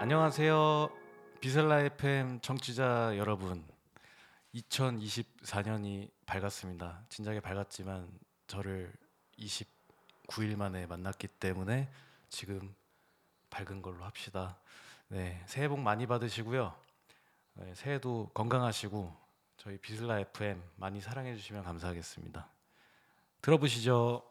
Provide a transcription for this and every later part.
안녕하세요. 비셀라 FM 청취자 여러분. 2024년이 밝았습니다. 진작에 밝았지만 저를 29일 만에 만났기 때문에 지금 밝은 걸로 합시다. 네, 새해 복 많이 받으시고요. 네, 새해도 건강하시고 저희 비슬라 FM 많이 사랑해 주시면 감사하겠습니다. 들어보시죠.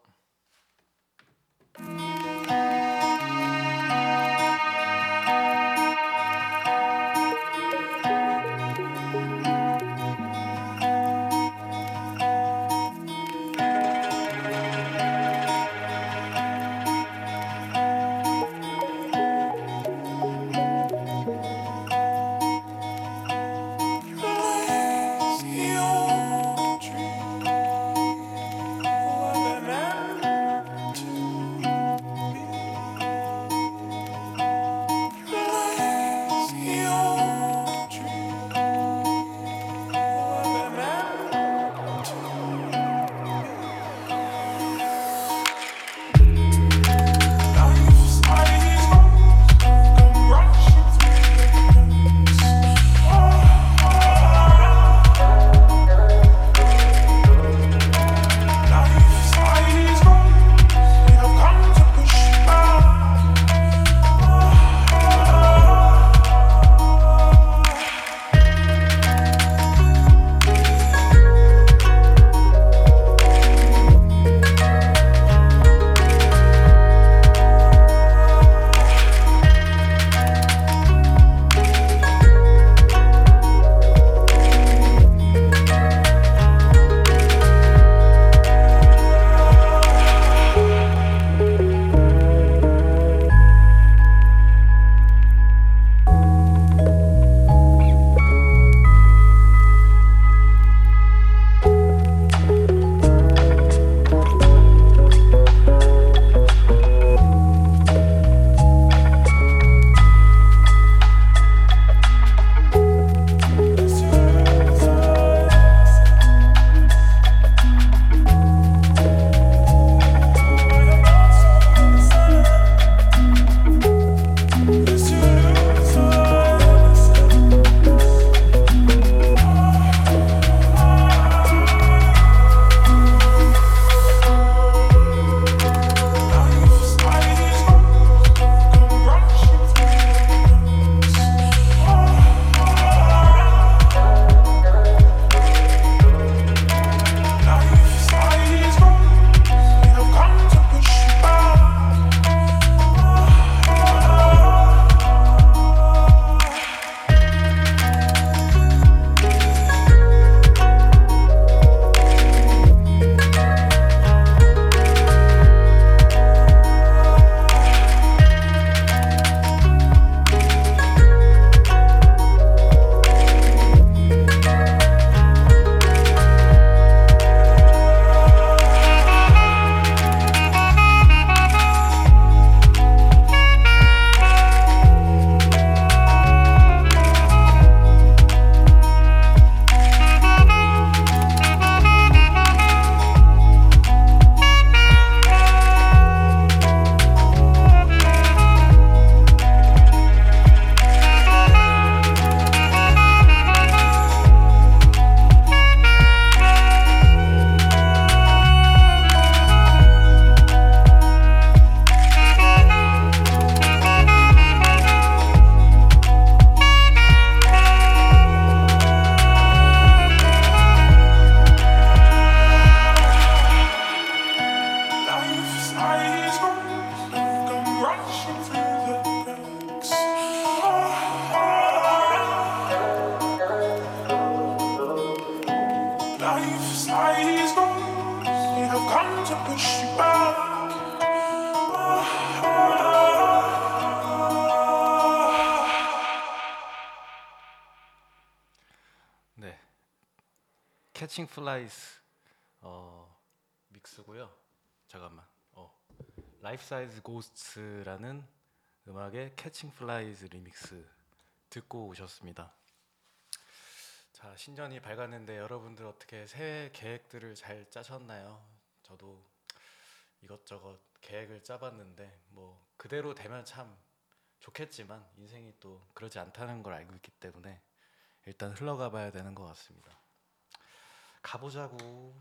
Life Size Ghost라는 음악의 Catching Flies 리믹스 듣고 오셨습니다. 자, 신년이 밝았는데 여러분들 어떻게 새해 계획들을 잘 짜셨나요? 저도 이것저것 계획을 짜봤는데 뭐 그대로 되면 참 좋겠지만 인생이 또 그러지 않다는 걸 알고 있기 때문에 일단 흘러가 봐야 되는 것 같습니다. 가보자고.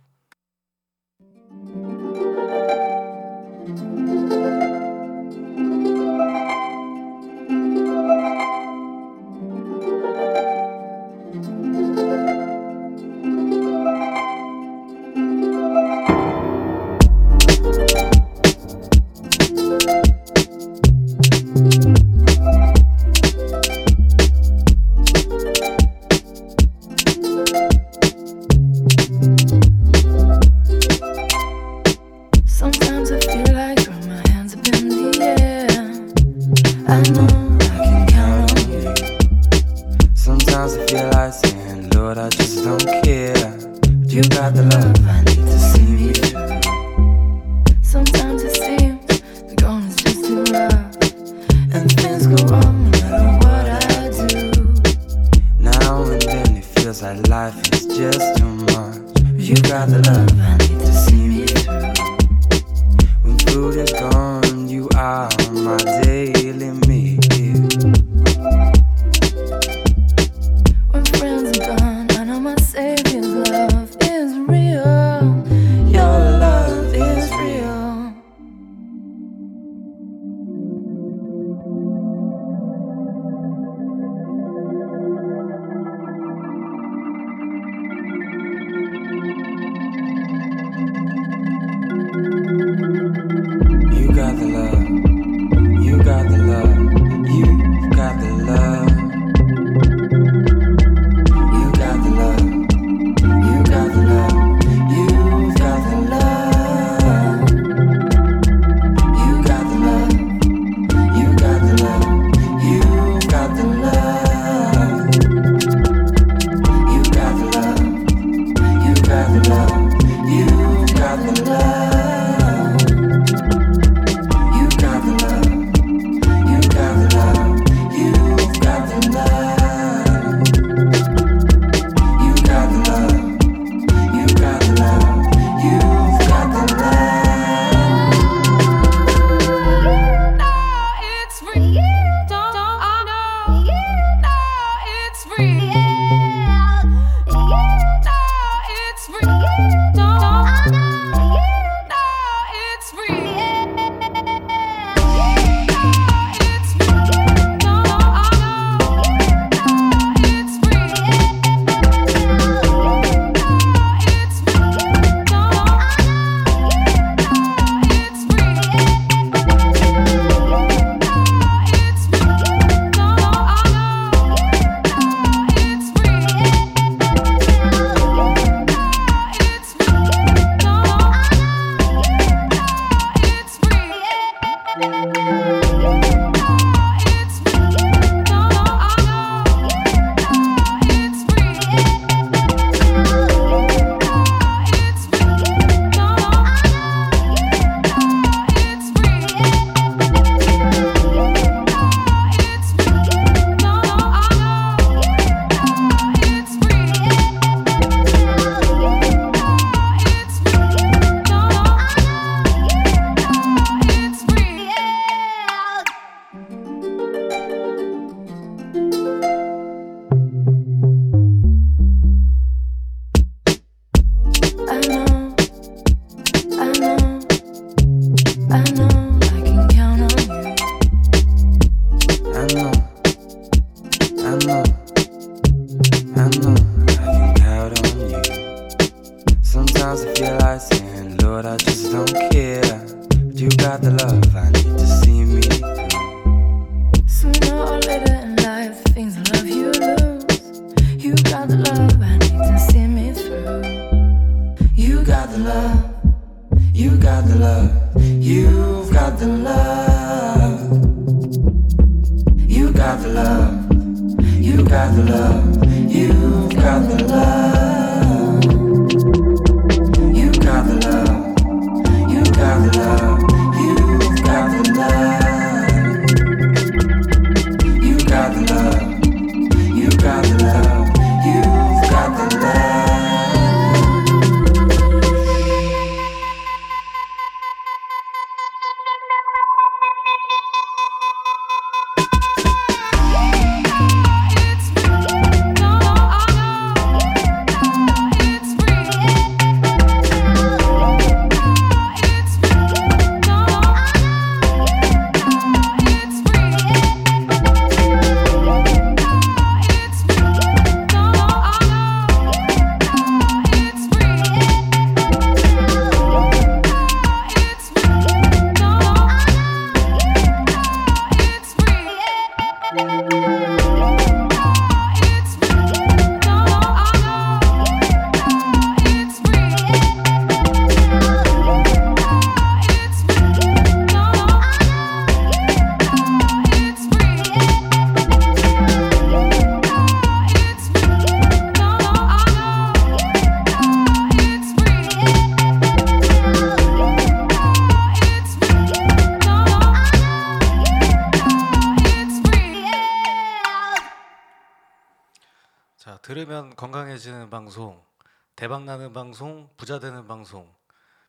방송, 부자 되는 방송,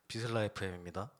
비슬라 FM입니다.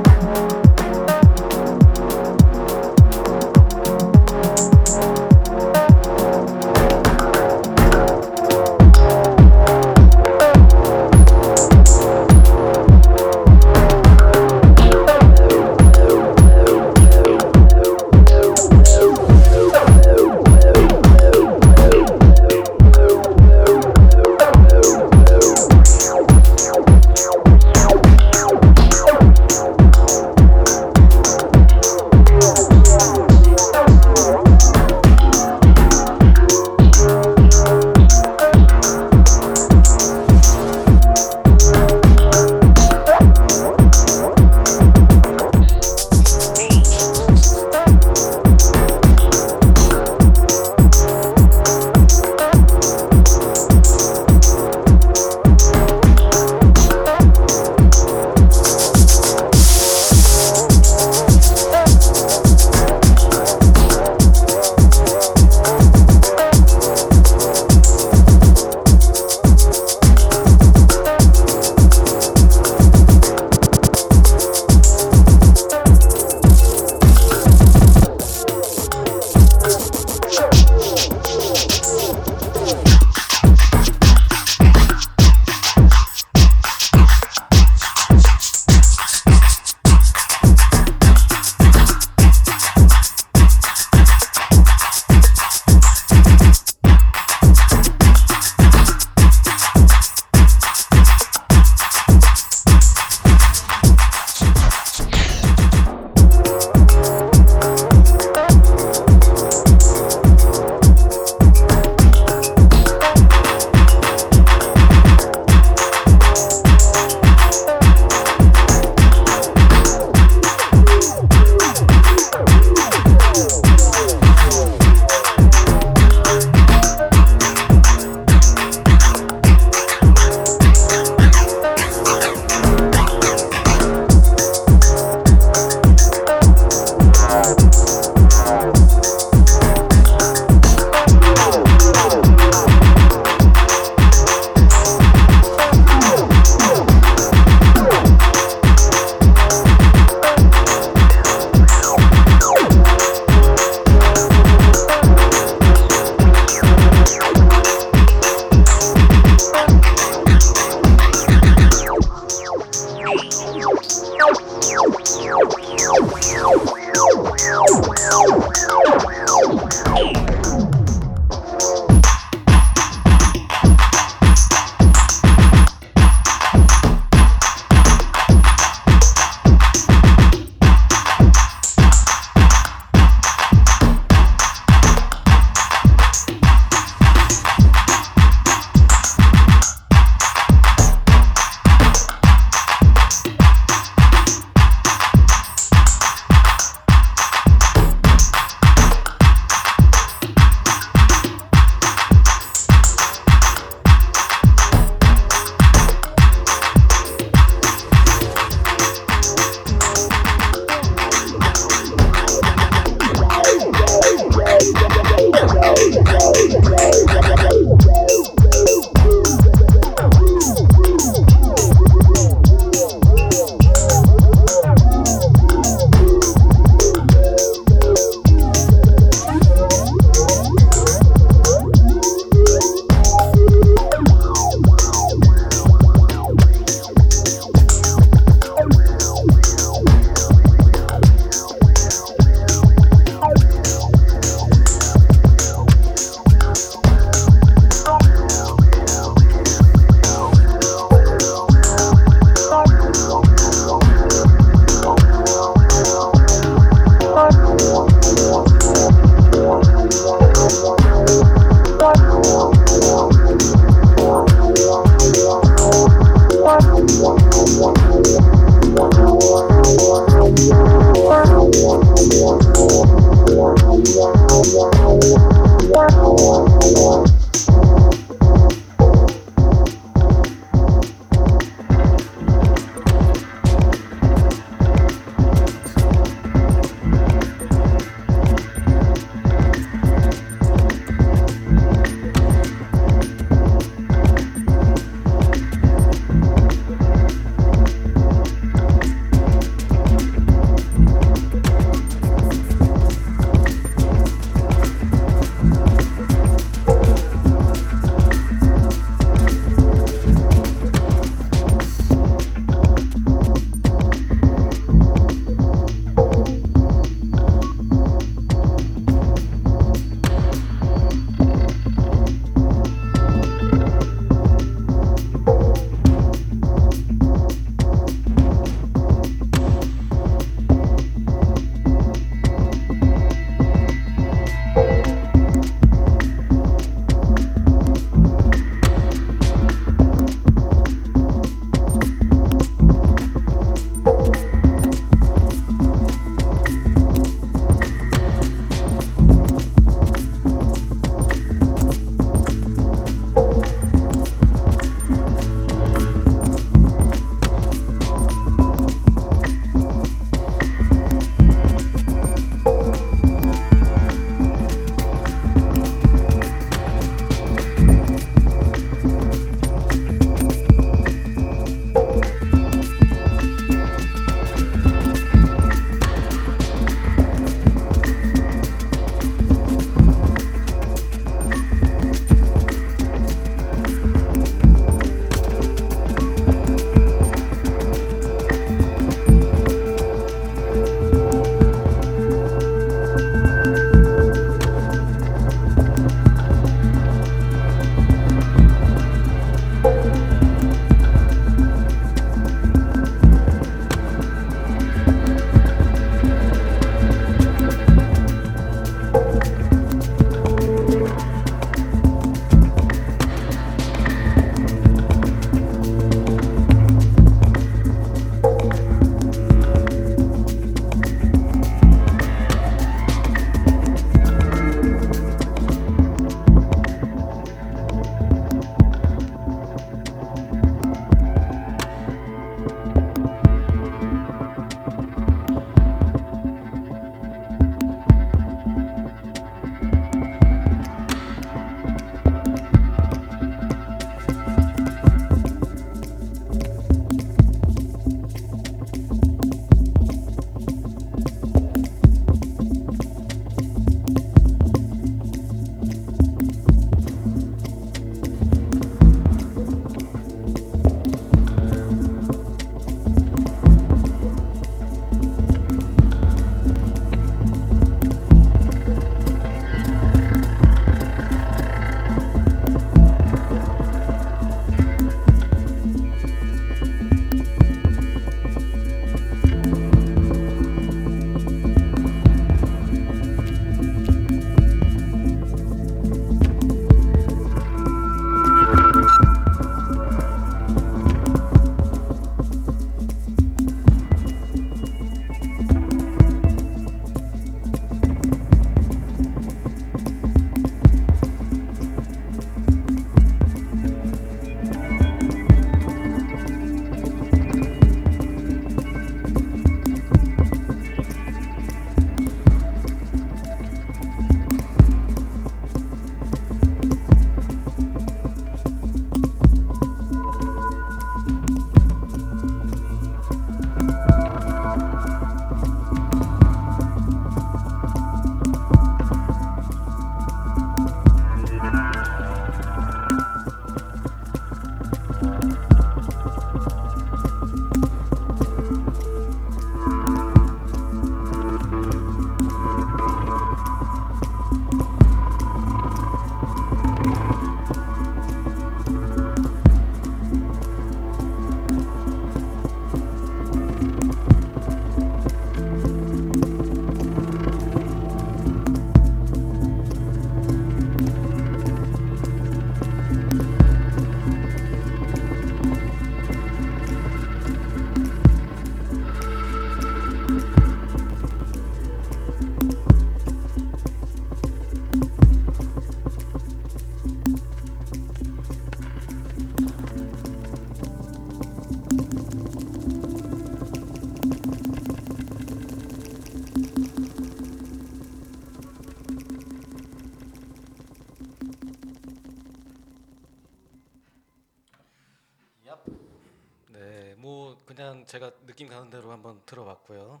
느낌 가는 대로 한번 들어봤고요.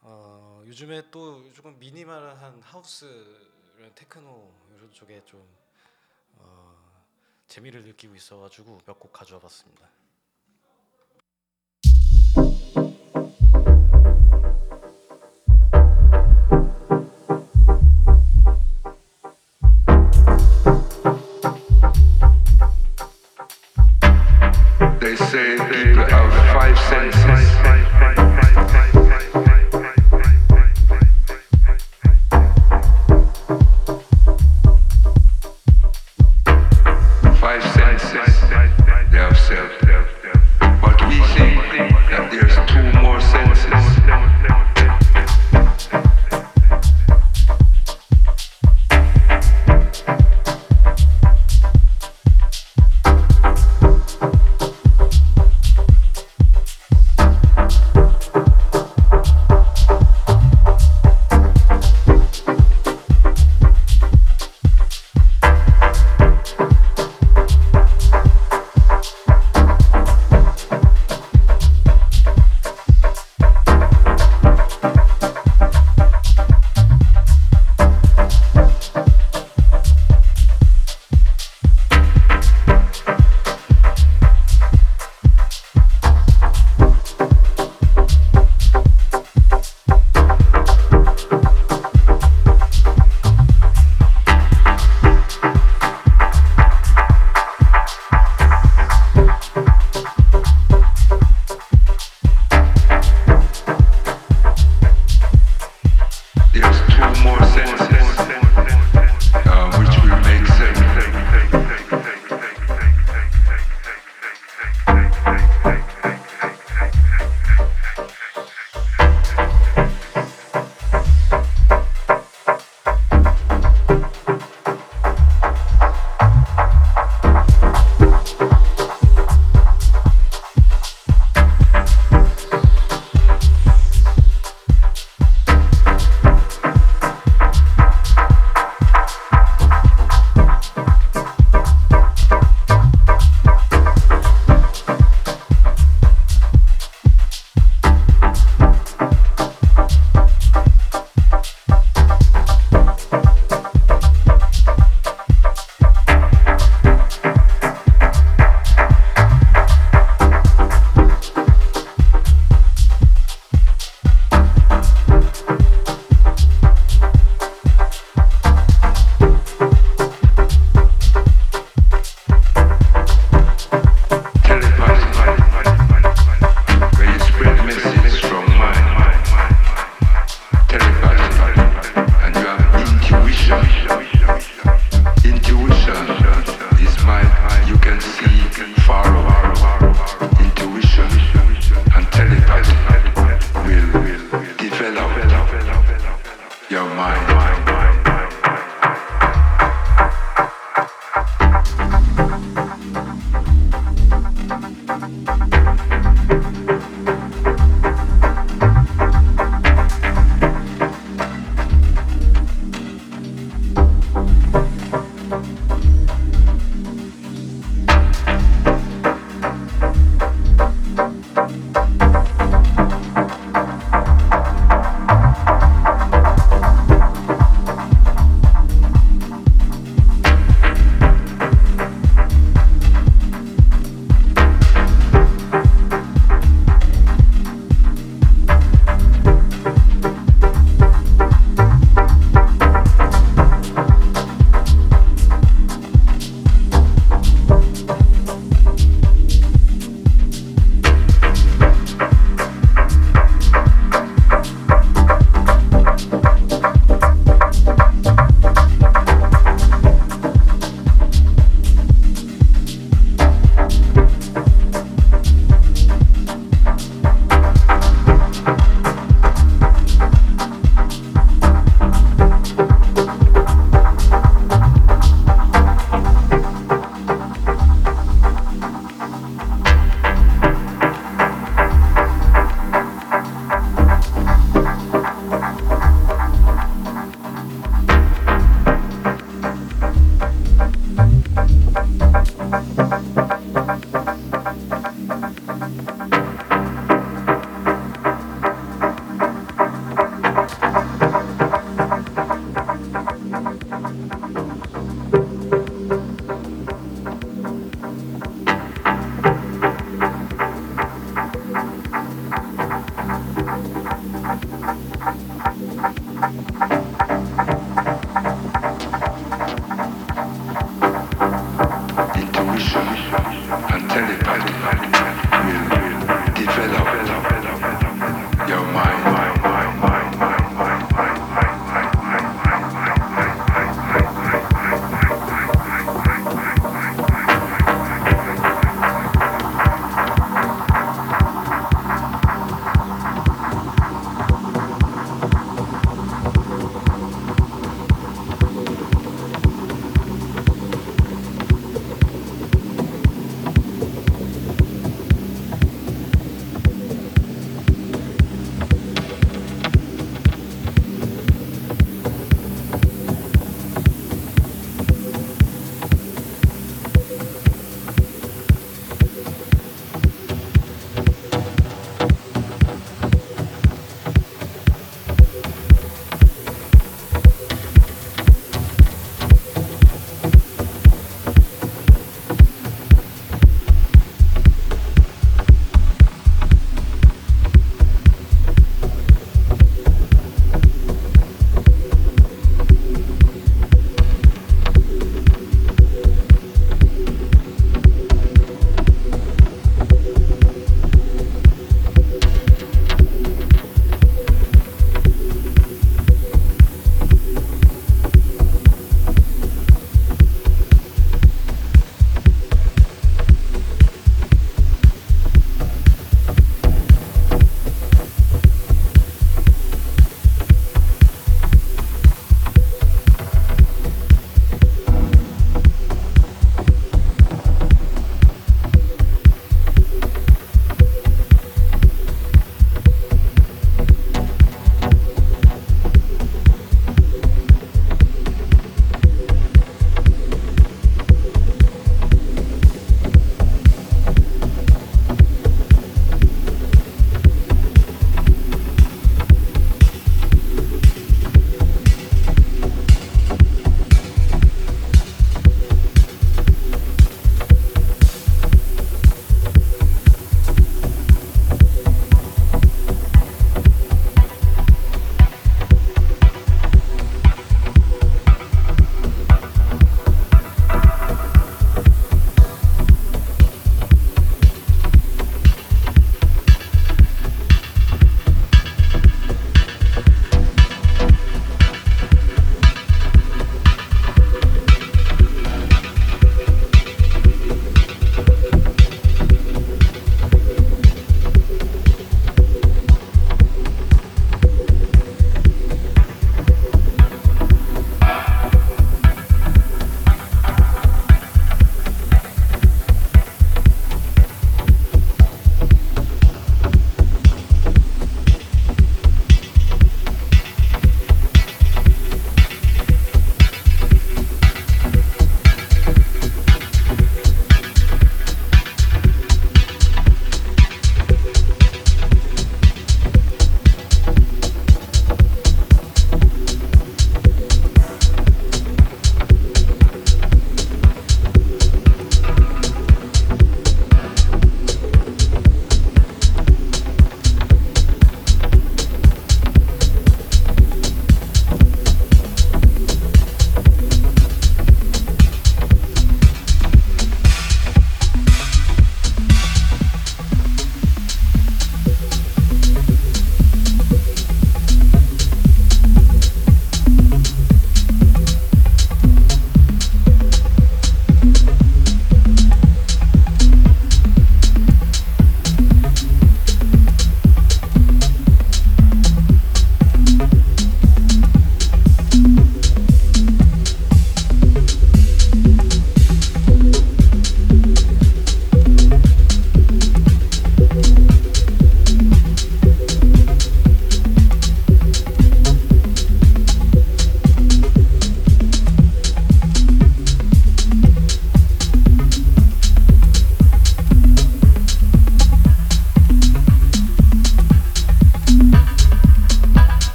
어, 요즘에 또 조금 미니멀한 하우스 테크노 이런 쪽에 좀 어, 재미를 느끼고 있어가지고 몇 곡 가져와 봤습니다.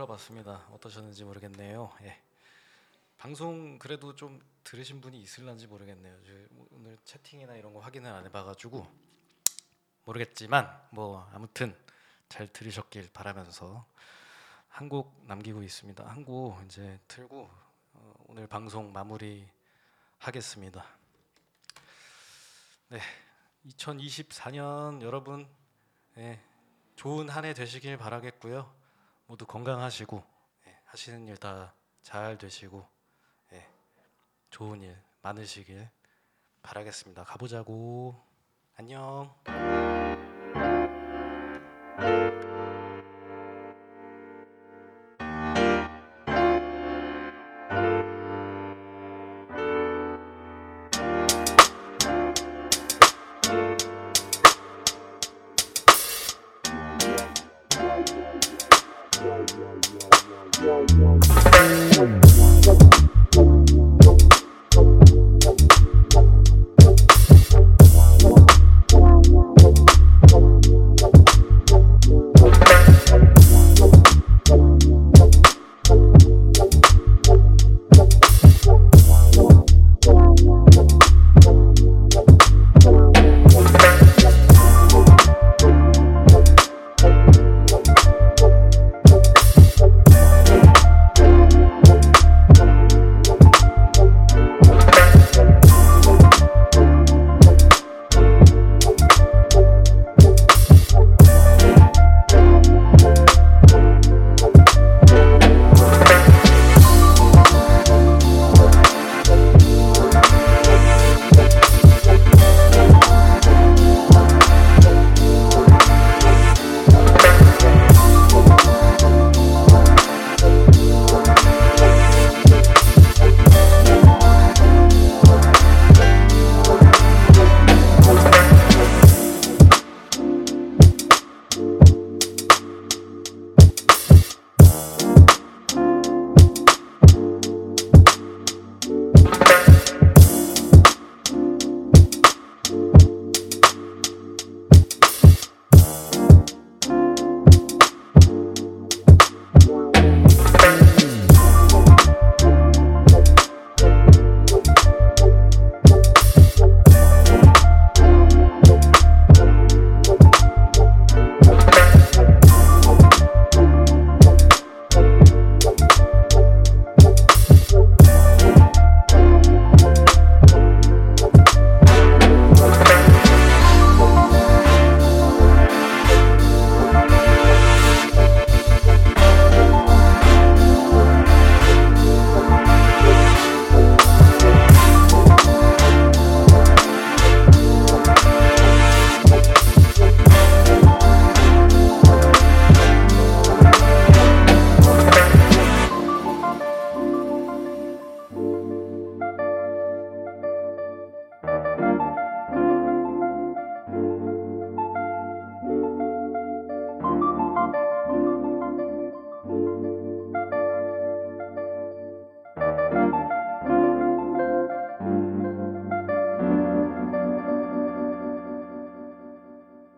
틀어봤습니다. 어떠셨는지 모르겠네요. 예. 방송 그래도 좀 들으신 분이 있을런지 모르겠네요. 저 오늘 채팅이나 이런 거 확인을 안 해봐가지고 모르겠지만 뭐 아무튼 잘 들으셨길 바라면서 한 곡 남기고 있습니다. 한 곡 이제 틀고 어, 오늘 방송 마무리 하겠습니다. 네, 2024년 여러분 예, 좋은 한 해 되시길 바라겠고요. 모두 건강하시고 예, 하시는 일 다 잘 되시고 예, 좋은 일 많으시길 바라겠습니다. 가보자고. 안녕.